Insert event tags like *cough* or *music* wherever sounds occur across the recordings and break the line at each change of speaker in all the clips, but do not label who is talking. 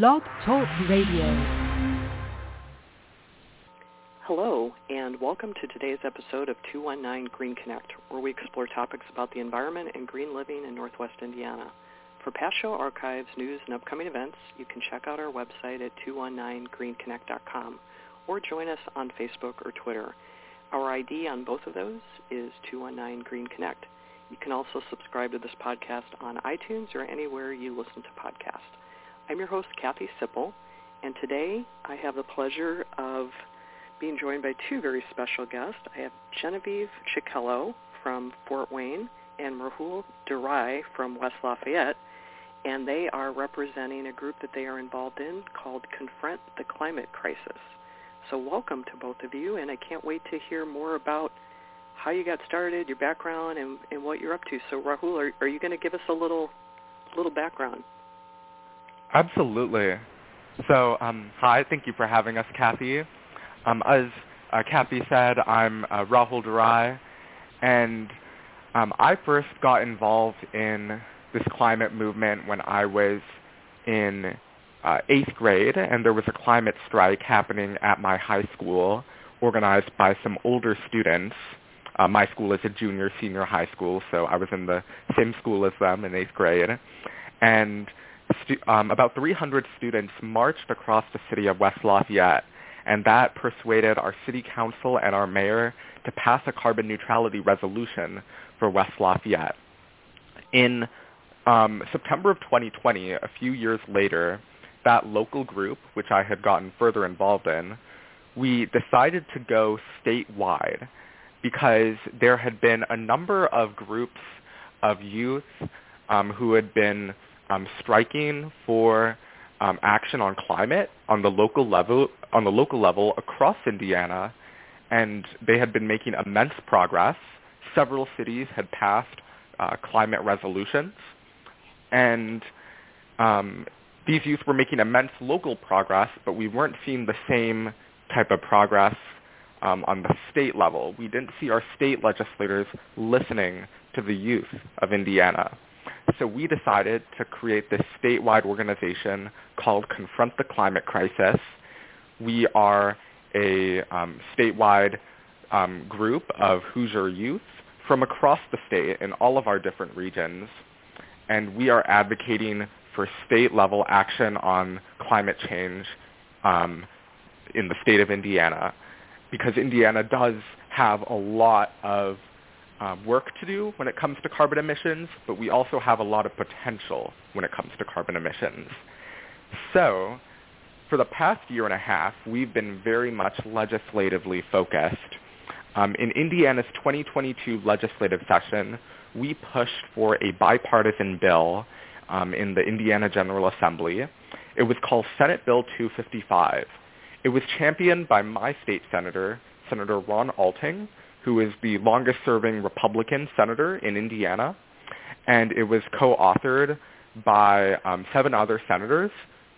Blog Talk Radio.
Hello, and welcome to today's episode of 219 Green Connect, where we explore topics about the environment and green living in Northwest Indiana. For past show archives, news, and upcoming events, you can check out our website at 219greenconnect.com or join us on Facebook or Twitter. Our ID on both of those is 219 Green Connect. You can also subscribe to this podcast on iTunes or anywhere you listen to podcasts. I'm your host, Kathy Sipple, and today I have the pleasure of being joined by two very special guests. I have Genevieve Chichello from Fort Wayne and Rahul Durai from West Lafayette, and they are representing a group that they are involved in called Confront the Climate Crisis. So welcome to both of you, and I can't wait to hear more about how you got started, your background, and, and what you're up to. So Rahul, are, are you going to give us a little little background?
Absolutely. So um, hi, thank you for having us, Kathy. Um, as uh, Kathy said, I'm uh, Rahul Durai, and um, I first got involved in this climate movement when I was in uh, eighth grade, and there was a climate strike happening at my high school organized by some older students. Uh, my school is a junior senior high school, so I was in the same school as them in eighth grade. And um, about 300 students marched across the city of West Lafayette, and that persuaded our city council and our mayor to pass a carbon neutrality resolution for West Lafayette. In um, September of 2020, a few years later, that local group, which I had gotten further involved in, we decided to go statewide because there had been a number of groups of youth um, who had been um, striking for um, action on climate on the local level on the local level across Indiana, and they had been making immense progress. Several cities had passed uh, climate resolutions, and um, these youth were making immense local progress, but we weren't seeing the same type of progress um, on the state level. We didn't see our state legislators listening to the youth of Indiana. So we decided to create this statewide organization called Confront the Climate Crisis. We are a um, statewide um, group of Hoosier youth from across the state in all of our different regions, and we are advocating for state-level action on climate change um, in the state of Indiana, because Indiana does have a lot of um, work to do when it comes to carbon emissions, but we also have a lot of potential when it comes to carbon emissions. So for the past year and a half, we've been very much legislatively focused. Um, in Indiana's 2022 legislative session, we pushed for a bipartisan bill um, in the Indiana General Assembly. It was called Senate Bill 255. It was championed by my state senator, Senator Ron Alting, who is the longest serving Republican senator in Indiana. And it was co-authored by um, seven other senators,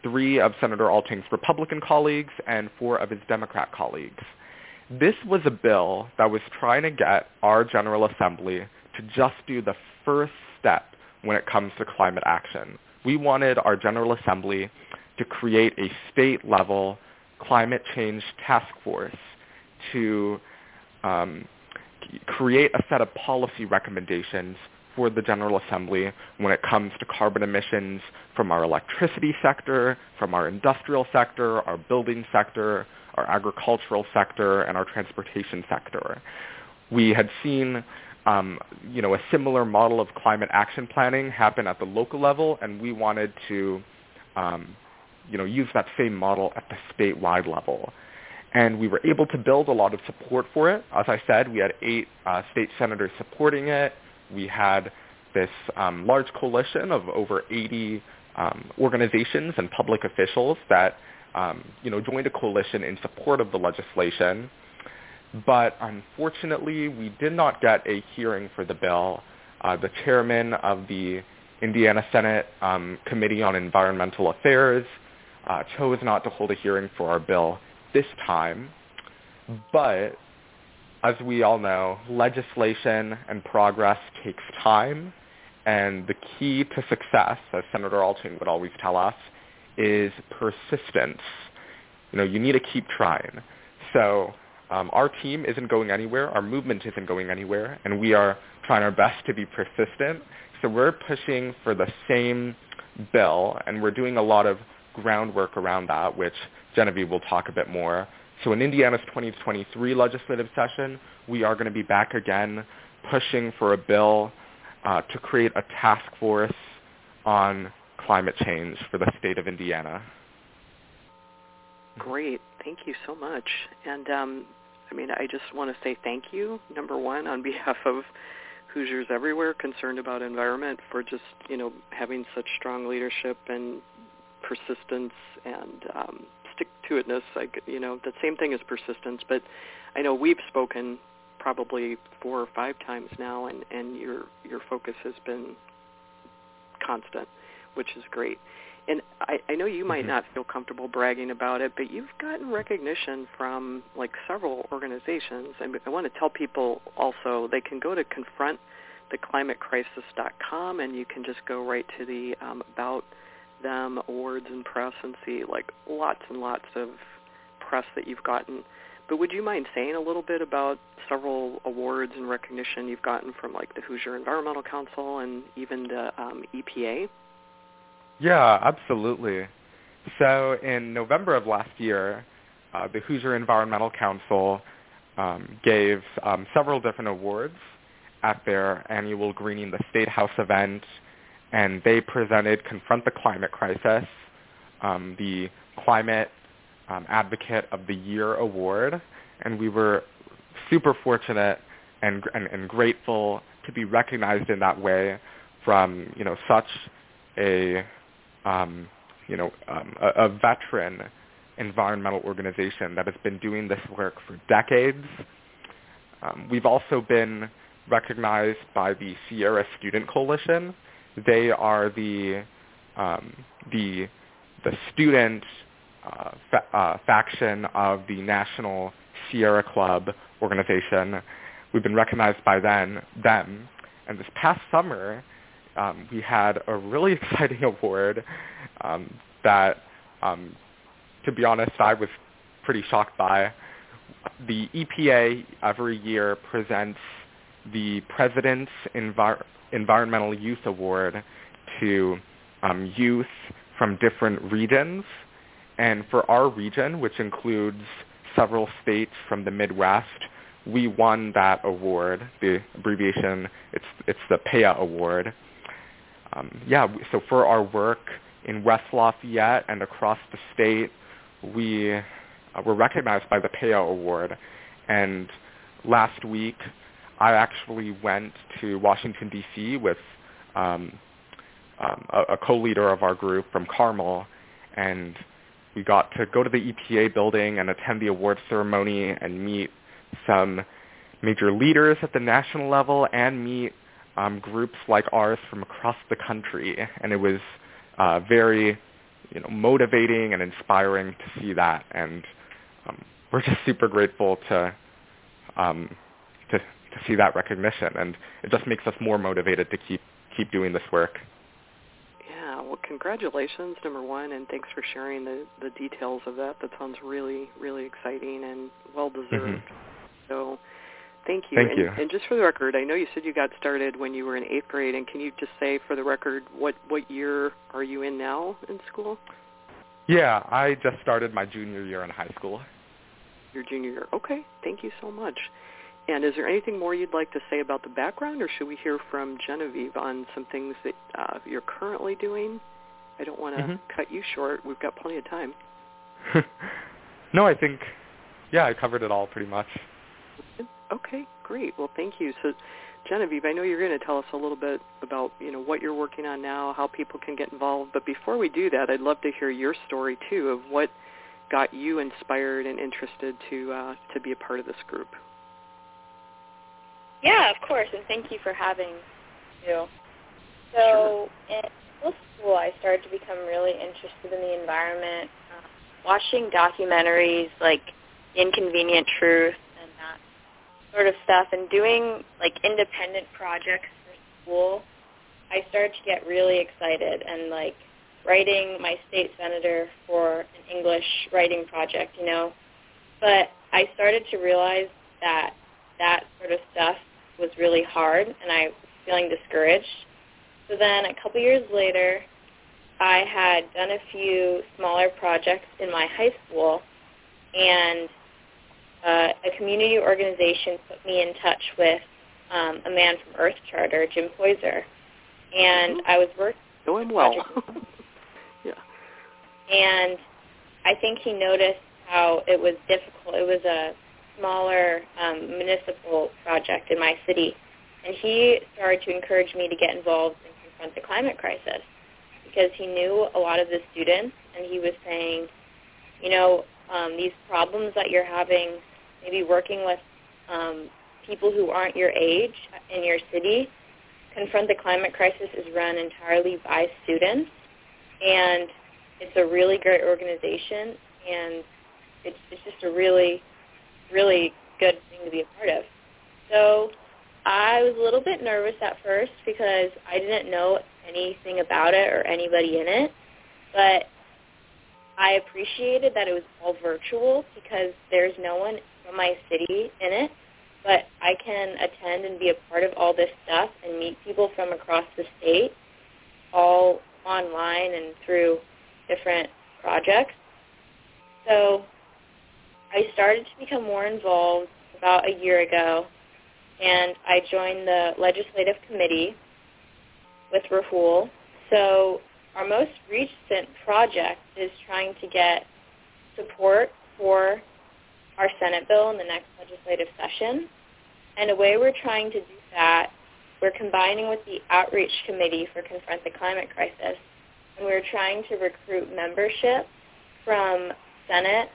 three of Senator Alting's Republican colleagues and four of his Democrat colleagues. This was a bill that was trying to get our General Assembly to just do the first step when it comes to climate action. We wanted our General Assembly to create a state-level climate change task force to um, create a set of policy recommendations for the General Assembly when it comes to carbon emissions from our electricity sector, from our industrial sector, our building sector, our agricultural sector, and our transportation sector. We had seen um, you know, a similar model of climate action planning happen at the local level, and we wanted to um, you know, use that same model at the statewide level and we were able to build a lot of support for it. As I said, we had eight uh, state senators supporting it. We had this um, large coalition of over 80 um, organizations and public officials that um, you know joined a coalition in support of the legislation. But unfortunately, we did not get a hearing for the bill. Uh, the chairman of the Indiana Senate um, Committee on Environmental Affairs uh, chose not to hold a hearing for our bill this time. But as we all know, legislation and progress takes time. And the key to success, as Senator Alting would always tell us, is persistence. You know, you need to keep trying. So um, our team isn't going anywhere, our movement isn't going anywhere, and we are trying our best to be persistent. So we're pushing for the same bill, and we're doing a lot of groundwork around that, which Genevieve will talk a bit more. So in Indiana's 2023 legislative session, we are going to be back again pushing for a bill uh, to create a task force on climate change for the state of Indiana.
Great. Thank you so much. And um, I mean, I just want to say thank you, number one, on *laughs* behalf of Hoosiers everywhere concerned about environment for just, you know, having such strong leadership and persistence and um, stick-to-itness. Like, you know, the same thing as persistence. But I know we've spoken probably four or five times now, and, and your your focus has been constant, which is great. And I, I know you might mm-hmm. not feel comfortable bragging about it, but you've gotten recognition from like several organizations. And I want to tell people also they can go to confronttheclimatecrisis.com and you can just go right to the um, about them awards and press and see like lots and lots of press that you've gotten. But would you mind saying a little bit about several awards and recognition you've gotten from like the Hoosier Environmental Council and even the um, EPA?
Yeah, absolutely. So in November of last year, uh, the Hoosier Environmental Council um, gave um, several different awards at their annual Greening the State House event and they presented Confront the Climate Crisis, um, the Climate um, Advocate of the Year award, and we were super fortunate and, and, and grateful to be recognized in that way from you know such a um, you know um, a, a veteran environmental organization that has been doing this work for decades. Um, we've also been recognized by the Sierra Student Coalition, they are the um, the the student uh, fa- uh, faction of the National Sierra Club organization. We've been recognized by them. Them, and this past summer, um, we had a really *laughs* exciting award um, that, um, to be honest, I was pretty shocked by. The EPA every year presents the President's Envi- Environmental Youth Award to um, youth from different regions. And for our region, which includes several states from the Midwest, we won that award. The abbreviation, it's, it's the PEA Award. Um, yeah, so for our work in West Lafayette and across the state, we uh, were recognized by the PEA Award. And last week, I actually went to Washington D.C. with um, um, a, a co-leader of our group from Carmel, and we got to go to the EPA building and attend the award ceremony and meet some major leaders at the national level and meet um, groups like ours from across the country. And it was uh, very, you know, motivating and inspiring to see that. And um, we're just super grateful to um, to see that recognition, and it just makes us more motivated to keep keep doing this work.
Yeah, well, congratulations, number one, and thanks for sharing the the details of that. That sounds really really exciting and well deserved. Mm-hmm. So. Thank you.
Thank
and,
you.
And just for the record, I know you said you got started when you were in eighth grade, and can you just say for the record what what year are you in now in school?
Yeah, I just started my junior year in high school.
Your junior year. Okay. Thank you so much. And is there anything more you'd like to say about the background, or should we hear from Genevieve on some things that uh, you're currently doing? I don't want to mm-hmm. cut you short. We've got plenty of time. *laughs*
no, I think, yeah, I covered it all pretty much.
Okay, great. Well, thank you. So, Genevieve, I know you're going to tell us a little bit about you know what you're working on now, how people can get involved. But before we do that, I'd love to hear your story too of what got you inspired and interested to uh, to be a part of this group.
Yeah, of course, and thank you for having you. So
sure.
in middle school, I started to become really interested in the environment, uh, watching documentaries like Inconvenient Truth and that sort of stuff, and doing like independent projects for school. I started to get really excited and like writing my state senator for an English writing project, you know. But I started to realize that that sort of stuff was really hard and I was feeling discouraged. So then a couple years later, I had done a few smaller projects in my high school and uh, a community organization put me in touch with um, a man from Earth Charter, Jim Poyser, and
Mhm.
I was working.
Know him well. *laughs* yeah.
And I think he noticed how it was difficult. It was a smaller um, municipal project in my city, and he started to encourage me to get involved and confront the climate crisis because he knew a lot of the students, and he was saying, you know, um, these problems that you're having, maybe working with um, people who aren't your age in your city, Confront the Climate Crisis is run entirely by students, and it's a really great organization, and it's, it's just a really, really good thing to be a part of. So I was a little bit nervous at first because I didn't know anything about it or anybody in it, but I appreciated that it was all virtual because there's no one from my city in it but I can attend and be a part of all this stuff and meet people from across the state all online and through different projects. So I started to become more involved about a year ago, and I joined the legislative committee with Rahul. So our most recent project is trying to get support for our Senate bill in the next legislative session. And a way we're trying to do that, we're combining with the Outreach Committee for Confront the Climate Crisis, and we're trying to recruit membership from Senate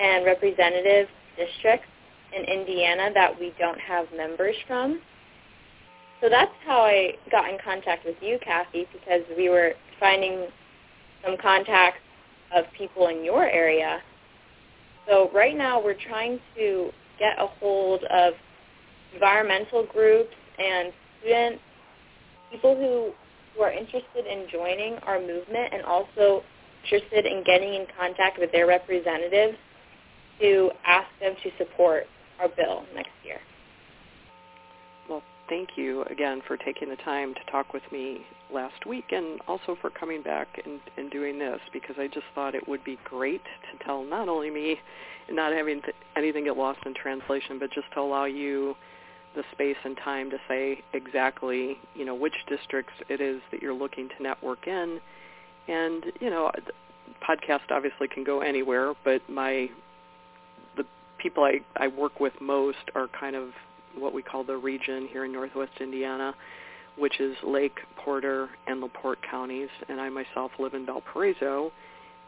and representative districts in Indiana that we don't have members from. So that's how I got in contact with you, Kathy, because we were finding some contacts of people in your area so right now we're trying to get a hold of environmental groups and students, people who, who are interested in joining our movement and also interested in getting in contact with their representatives to ask them to support our bill next year.
Well, thank you again for taking the time to talk with me last week and also for coming back and, and doing this because I just thought it would be great to tell not only me and not having th- anything get lost in translation, but just to allow you the space and time to say exactly, you know, which districts it is that you're looking to network in. And, you know, podcast obviously can go anywhere, but my people I, I work with most are kind of what we call the region here in northwest Indiana, which is Lake, Porter, and LaPorte counties, and I myself live in Valparaiso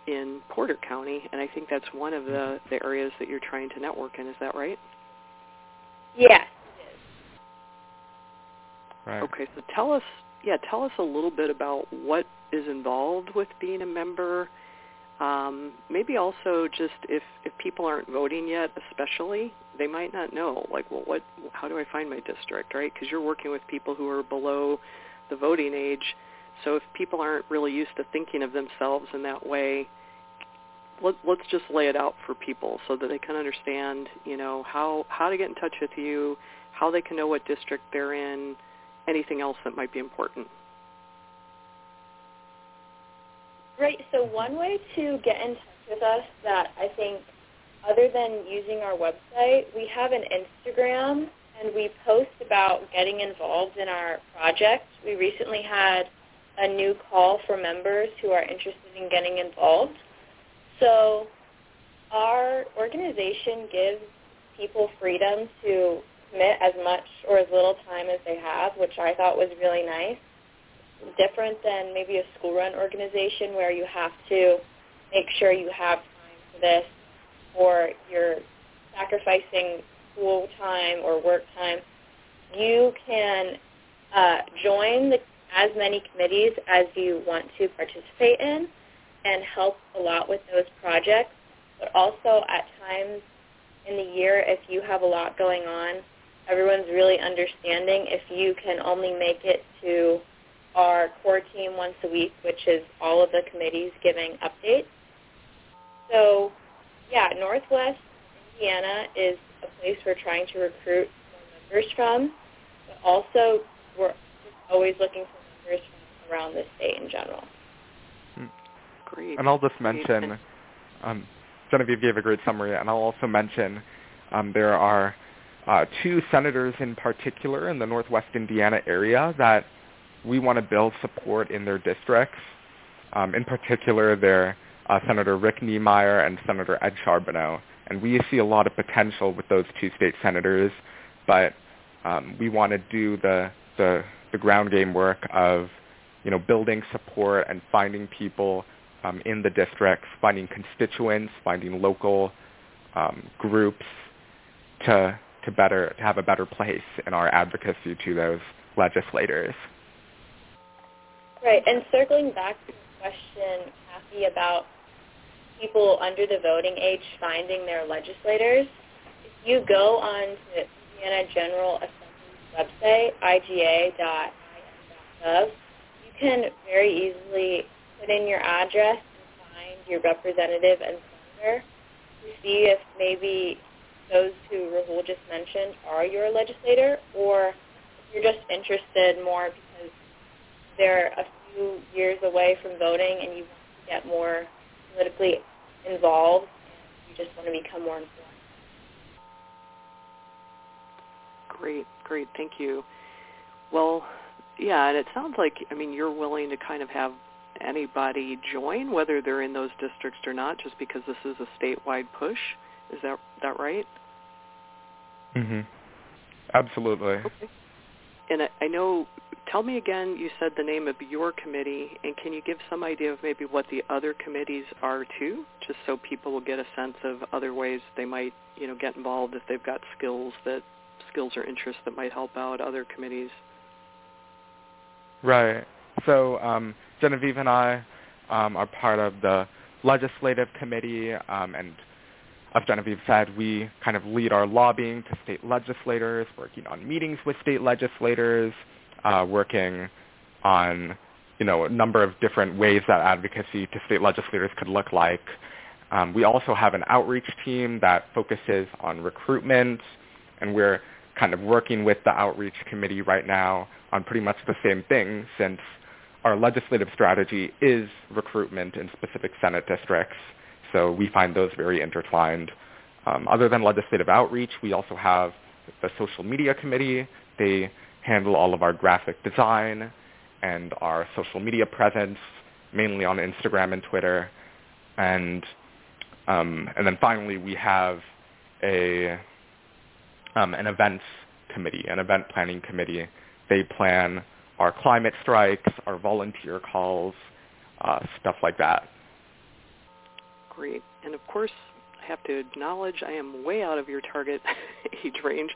in Porter County, and I think that's one of the, the areas that you're trying to network in. Is that right?
Yes.
Right.
Okay, so tell us, yeah, tell us a little bit about what is involved with being a member. Um, maybe also just if if people aren't voting yet, especially, they might not know. Like, well, what? How do I find my district, right? Because you're working with people who are below the voting age. So if people aren't really used to thinking of themselves in that way, let, let's just lay it out for people so that they can understand, you know, how how to get in touch with you, how they can know what district they're in, anything else that might be important.
Right. So one way to get in touch with us that I think, other than using our website, we have an Instagram and we post about getting involved in our project. We recently had a new call for members who are interested in getting involved. So our organization gives people freedom to commit as much or as little time as they have, which I thought was really nice. Different than maybe a school-run organization where you have to make sure you have time for this or you're sacrificing school time or work time. You can uh, join the, as many committees as you want to participate in and help a lot with those projects. But also at times in the year, if you have a lot going on, everyone's really understanding if you can only make it to our core team once a week, which is all of the committees giving updates. So, yeah, Northwest Indiana is a place we're trying to recruit more members from, but also we're always looking for members from around the state in general.
Great.
And I'll just mention, um, Genevieve gave a great summary, and I'll also mention um, there are uh, two senators in particular in the Northwest Indiana area that we want to build support in their districts. Um, in particular, they're uh, Senator Rick Niemeyer and Senator Ed Charbonneau. And we see a lot of potential with those two state senators, but um, we want to do the, the, the ground game work of you know, building support and finding people um, in the districts, finding constituents, finding local um, groups to to better to have a better place in our advocacy to those legislators.
Right, and circling back to the question, Kathy, about people under the voting age finding their legislators, if you go on to Indiana General Assembly's website, iga.in.gov, you can very easily put in your address and find your representative and senator to see if maybe those who Rahul just mentioned are your legislator, or if you're just interested more because they're a few years away from voting and you want to get more politically involved and you just want to become more informed.
Great, great. Thank you. Well, yeah, and it sounds like, I mean, you're willing to kind of have anybody join, whether they're in those districts or not, just because this is a statewide push. Is that that right?
Mm-hmm. Absolutely.
Okay. And I, I know, tell me again, you said the name of your committee, and can you give some idea of maybe what the other committees are too, just so people will get a sense of other ways they might, you know, get involved if they've got skills that skills or interests that might help out other committees.
Right. So um, Genevieve and I um, are part of the legislative committee, um, and as Genevieve said, we kind of lead our lobbying to state legislators, working on meetings with state legislators, uh, working on you know a number of different ways that advocacy to state legislators could look like. Um, we also have an outreach team that focuses on recruitment, and we're kind of working with the outreach committee right now on pretty much the same thing since our legislative strategy is recruitment in specific Senate districts. So we find those very intertwined. Um, other than legislative outreach, we also have the social media committee. They handle all of our graphic design and our social media presence, mainly on Instagram and Twitter. And um, and then finally, we have a um, an events committee, an event planning committee. They plan our climate strikes, our volunteer calls, uh, stuff like that.
Great. And of course, I have to acknowledge I am way out of your target *laughs* age range,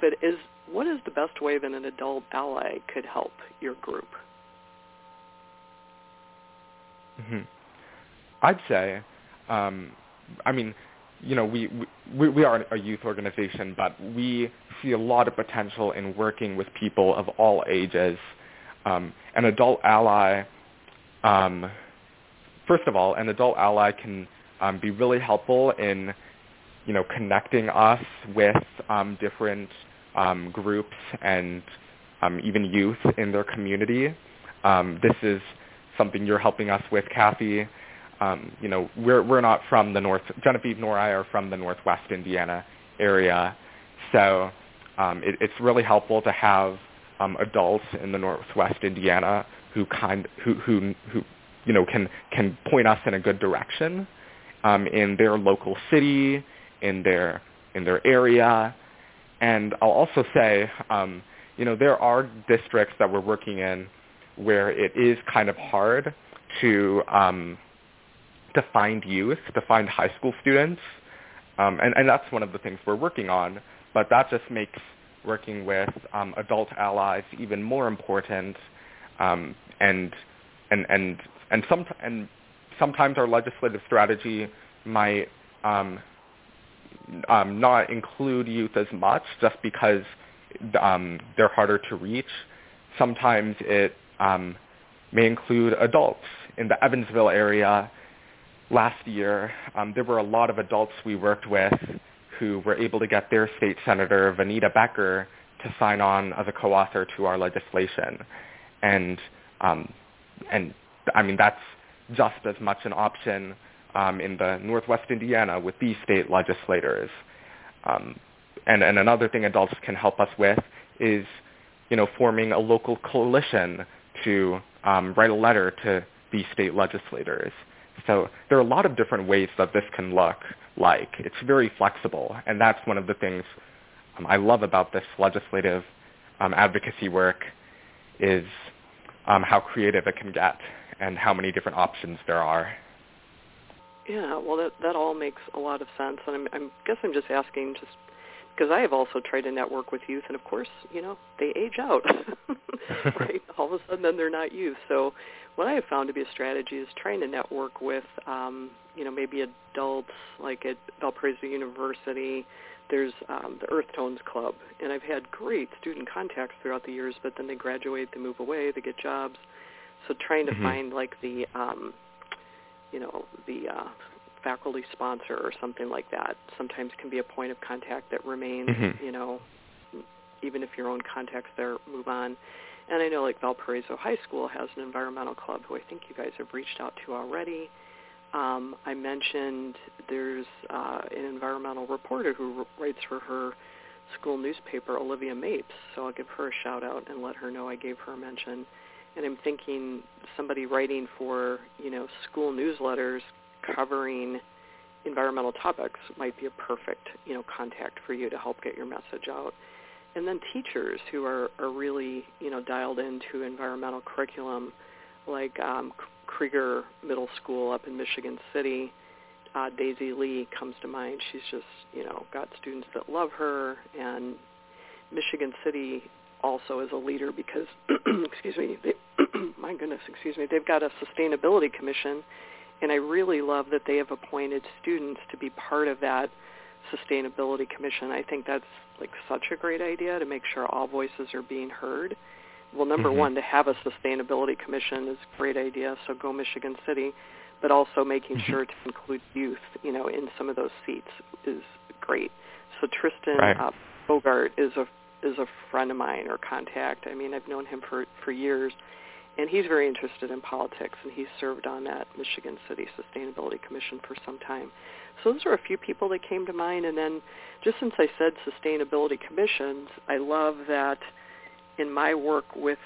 but is what is the best way that an adult ally could help your group?
Mm-hmm. I'd say, um, I mean, you know, we, we, we are a youth organization, but we see a lot of potential in working with people of all ages. Um, an adult ally, um, first of all, an adult ally can um, be really helpful in, you know, connecting us with um, different um, groups and um, even youth in their community. Um, this is something you're helping us with, Kathy um, you know, we're we're not from the north. Genevieve nor I are from the Northwest Indiana area, so um, it, it's really helpful to have um, adults in the Northwest Indiana who kind who who who you know can can point us in a good direction in their local city, in their in their area, and I'll also say, um, you know, there are districts that we're working in where it is kind of hard to um, to find youth, to find high school students. Um, and, and that's one of the things we're working on. But that just makes working with um, adult allies even more important. Um, and, and, and, and, some, and sometimes our legislative strategy might um, um, not include youth as much just because um, they're harder to reach. Sometimes it um, may include adults. In the Evansville area last year, um, there were a lot of adults we worked with who were able to get their state senator, Vaneta Becker, to sign on as a co-author to our legislation. And, um, and I mean, that's just as much an option um, in the Northwest Indiana with these state legislators. Um, and, and another thing adults can help us with is, you know, forming a local coalition to um, write a letter to these state legislators. So there are a lot of different ways that this can look like. It's very flexible, and that's one of the things um, I love about this legislative um, advocacy work is um, how creative it can get and how many different options there are.
Yeah, well, that that all makes a lot of sense, and I'm, I'm guess I'm just asking just because I have also tried to network with youth, and of course, you know, they age out, *laughs* *laughs* right? All of a sudden, then they're not youth. So, what I have found to be a strategy is trying to network with, um, you know, maybe adults like at Valparaiso University. There's um, the Earth Tones Club, and I've had great student contacts throughout the years. But then they graduate, they move away, they get jobs. So, trying to
Mhm.
find like the, um, you know, the uh, faculty sponsor or something like that sometimes can be a point of contact that remains,
Mhm.
you know, even if your own contacts there move on. And I know like Valparaiso High School has an environmental club who I think you guys have reached out to already. Um, I mentioned there's uh, an environmental reporter who r- writes for her school newspaper, Olivia Mapes. So I'll give her a shout out and let her know I gave her a mention. And I'm thinking somebody writing for, you know, school newsletters covering environmental topics might be a perfect, you know, contact for you to help get your message out. And then teachers who are, are really, you know, dialed into environmental curriculum, like um, Krueger Middle School up in Michigan City. Uh, Daisy Lee comes to mind. She's just, you know, got students that love her, and Michigan City also is a leader because, *clears throat* excuse me, they, *clears throat* my goodness, excuse me, they've got a sustainability commission and I really love that they have appointed students to be part of that sustainability commission. I think that's like such a great idea to make sure all voices are being heard. Well, number
Mhm.
one, to have a sustainability commission is a great idea. So go Michigan City, but also making
Mhm.
sure to include youth, you know, in some of those seats is great. So Tristan
Right.
uh, Bogart is a is a friend of mine or contact. I mean, I've known him for for years and he's very interested in politics, and he's served on that Michigan City Sustainability Commission for some time. So those are a few people that came to mind. And then, just since I said sustainability commissions, I love that in my work with,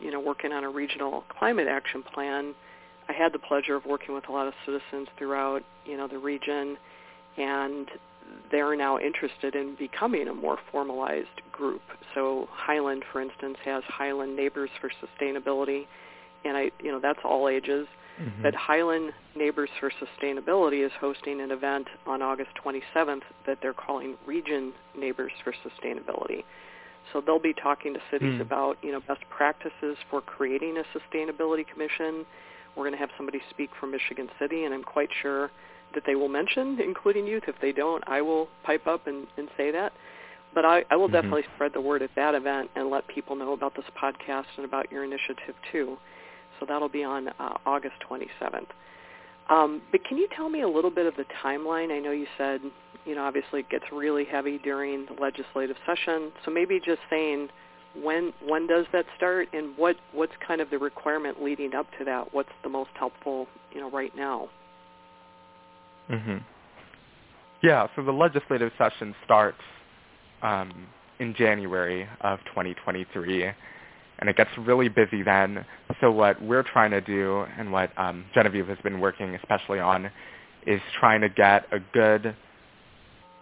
you know, working on a regional climate action plan, I had the pleasure of working with a lot of citizens throughout, you know, the region, and they're now interested in becoming a more formalized group. So Highland, for instance, has Highland Neighbors for Sustainability, and I, you know, that's all ages.
Mhm.
But Highland Neighbors for Sustainability is hosting an event on August 27th that they're calling Region Neighbors for Sustainability. So they'll be talking to cities
Hmm.
about, you know, best practices for creating a sustainability commission. We're going to have somebody speak from Michigan City, and I'm quite sure that they will mention including youth. If they don't, I will pipe up and, and say that. But I, I will
Mhm.
definitely spread the word at that event and let people know about this podcast and about your initiative too. So that'll be on uh, August 27th. Um, but can you tell me a little bit of the timeline? I know you said, you know, obviously it gets really heavy during the legislative session. So maybe just saying when when does that start and what what's kind of the requirement leading up to that? What's the most helpful, you know, right now?
Hmm Yeah, so the legislative session starts um, in January of 2023, and it gets really busy then. So what we're trying to do, and what um, Genevieve has been working especially on, is trying to get a good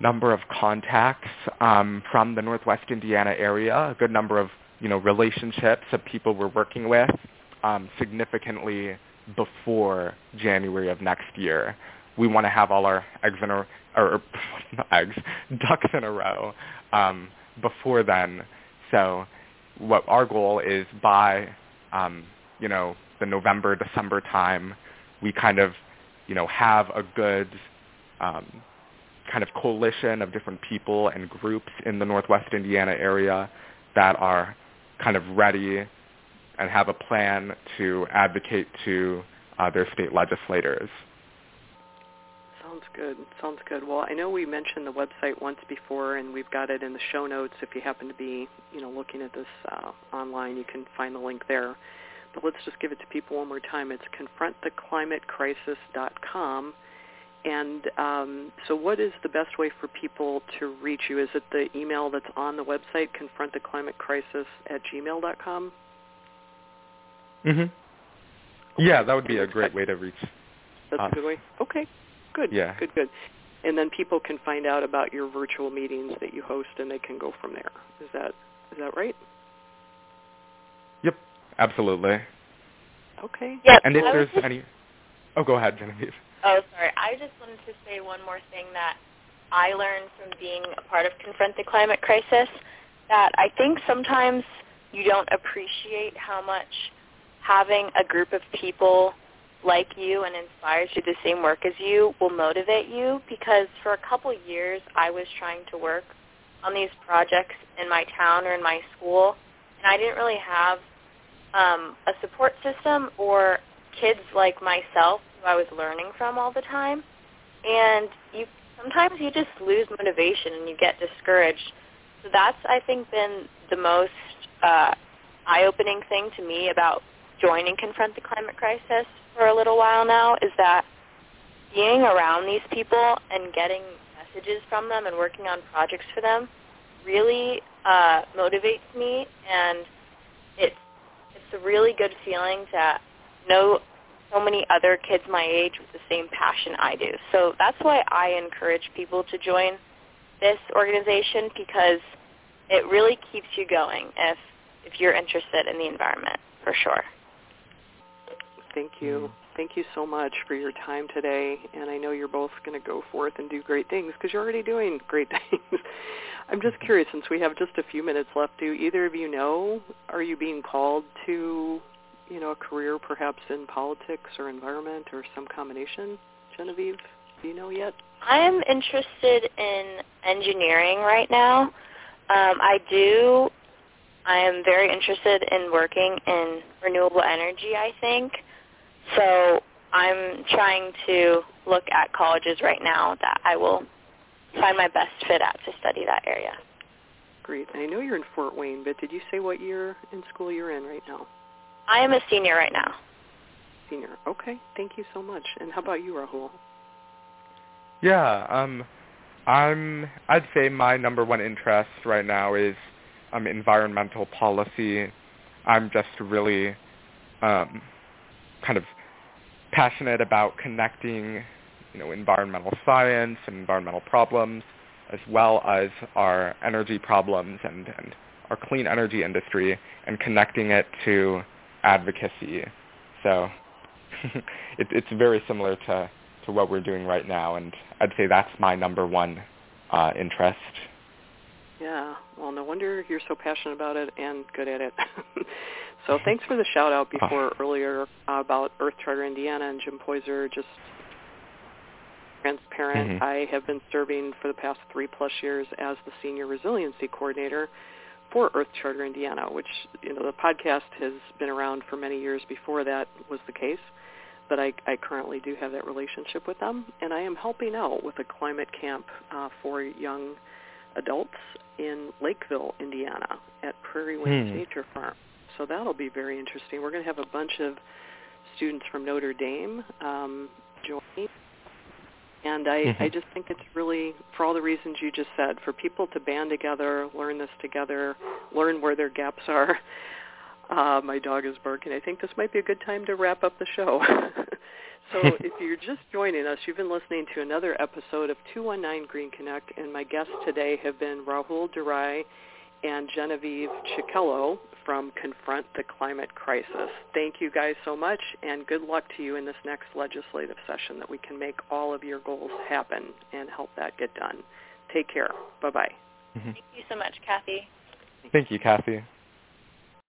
number of contacts um, from the Northwest Indiana area, a good number of you know relationships of people we're working with, um, significantly before January of next year. We want to have all our eggs in a or, *laughs* eggs *laughs* ducks in a row um, before then. So what our goal is by um, you know the November December time, we kind of you know have a good um, kind of coalition of different people and groups in the Northwest Indiana area that are kind of ready and have a plan to advocate to uh, their state legislators.
Sounds good. Sounds good. Well, I know we mentioned the website once before, and we've got it in the show notes. If you happen to be, you know, looking at this uh, online, you can find the link there. But let's just give it to people one more time. It's confronttheclimatecrisis.com. And um, so what is the best way for people to reach you? Is it the email that's on the website, confronttheclimatecrisis at gmail.com?
Mm-hmm. Yeah, that would be a great way to reach
That's
us.
a good way? Okay, good.
Yeah.
Good, good. And then people can find out about your virtual meetings that you host and they can go from there. Is that is that right?
Yep, absolutely.
Okay.
Yep.
And if there's
just-
any... Oh, go ahead, Genevieve.
Oh, sorry. I just wanted to say one more thing that I learned from being a part of Confront the Climate Crisis, that I think sometimes you don't appreciate how much having a group of people like you and inspired to the same work as you will motivate you because for a couple years I was trying to work on these projects in my town or in my school and I didn't really have um, a support system or kids like myself who I was learning from all the time. And you sometimes you just lose motivation and you get discouraged. So that's I think been the most uh, eye-opening thing to me about joining Confront the Climate Crisis for a little while now is that being around these people and getting messages from them and working on projects for them really uh, motivates me and it's it's a really good feeling to know so many other kids my age with the same passion I do. So that's why I encourage people to join this organization because it really keeps you going if if you're interested in the environment for sure.
Thank you. Thank you so much for your time today. And I know you're both going to go forth and do great things because you're already doing great *laughs* things. I'm just curious, since we have just a few minutes left, do either of you know, are you being called to, you know, a career perhaps in politics or environment or some combination? Genevieve, do you know yet?
I am interested in engineering right now. Um, I do. I am very interested in working in renewable energy. I think so. I'm trying to look at colleges right now that I will find my best fit at to study that area.
Great. And I know you're in Fort Wayne, but did you say what year in school you're in right now?
I am a senior right now.
Senior. Okay. Thank you so much. And how about you, Rahul?
Yeah, um, I'm. I'd say my number one interest right now is um, environmental policy. I'm just really um, kind of passionate about connecting, you know, environmental science and environmental problems, as well as our energy problems and, and our clean energy industry, and connecting it to advocacy. So *laughs* it, it's very similar to to what we're doing right now, and I'd say that's my number one uh, interest.
Yeah. Well, no wonder you're so passionate about it and good at it. *laughs* so thanks for the shout out before earlier about Earth Charter Indiana and Jim Poyser. Just transparent.
Mhm.
I have been serving for the past three plus years as the senior resiliency coordinator for Earth Charter Indiana, which you know the podcast has been around for many years before that was the case. But I, I currently do have that relationship with them, and I am helping out with a climate camp uh, for young adults in Lakeville, Indiana, at Prairie Winds
Hmm.
Nature Farm. So that'll be very interesting. We're going to have a bunch of students from Notre Dame um, joining, and I. I just think it's really, for all the reasons you just said, for people to band together, learn this together, learn where their gaps are. *laughs* Uh, my dog is barking. I think this might be a good time to wrap up the show. *laughs* so *laughs* if you're just joining us, you've been listening to another episode of 219 Green Connect, and my guests today have been Rahul Durai and Genevieve Chicello from Confront the Climate Crisis. Thank you guys so much, and good luck to you in this next legislative session that we can make all of your goals happen and help that get done. Take care. Bye-bye.
Mhm.
Thank you so much, Kathy.
Thank you, Kathy.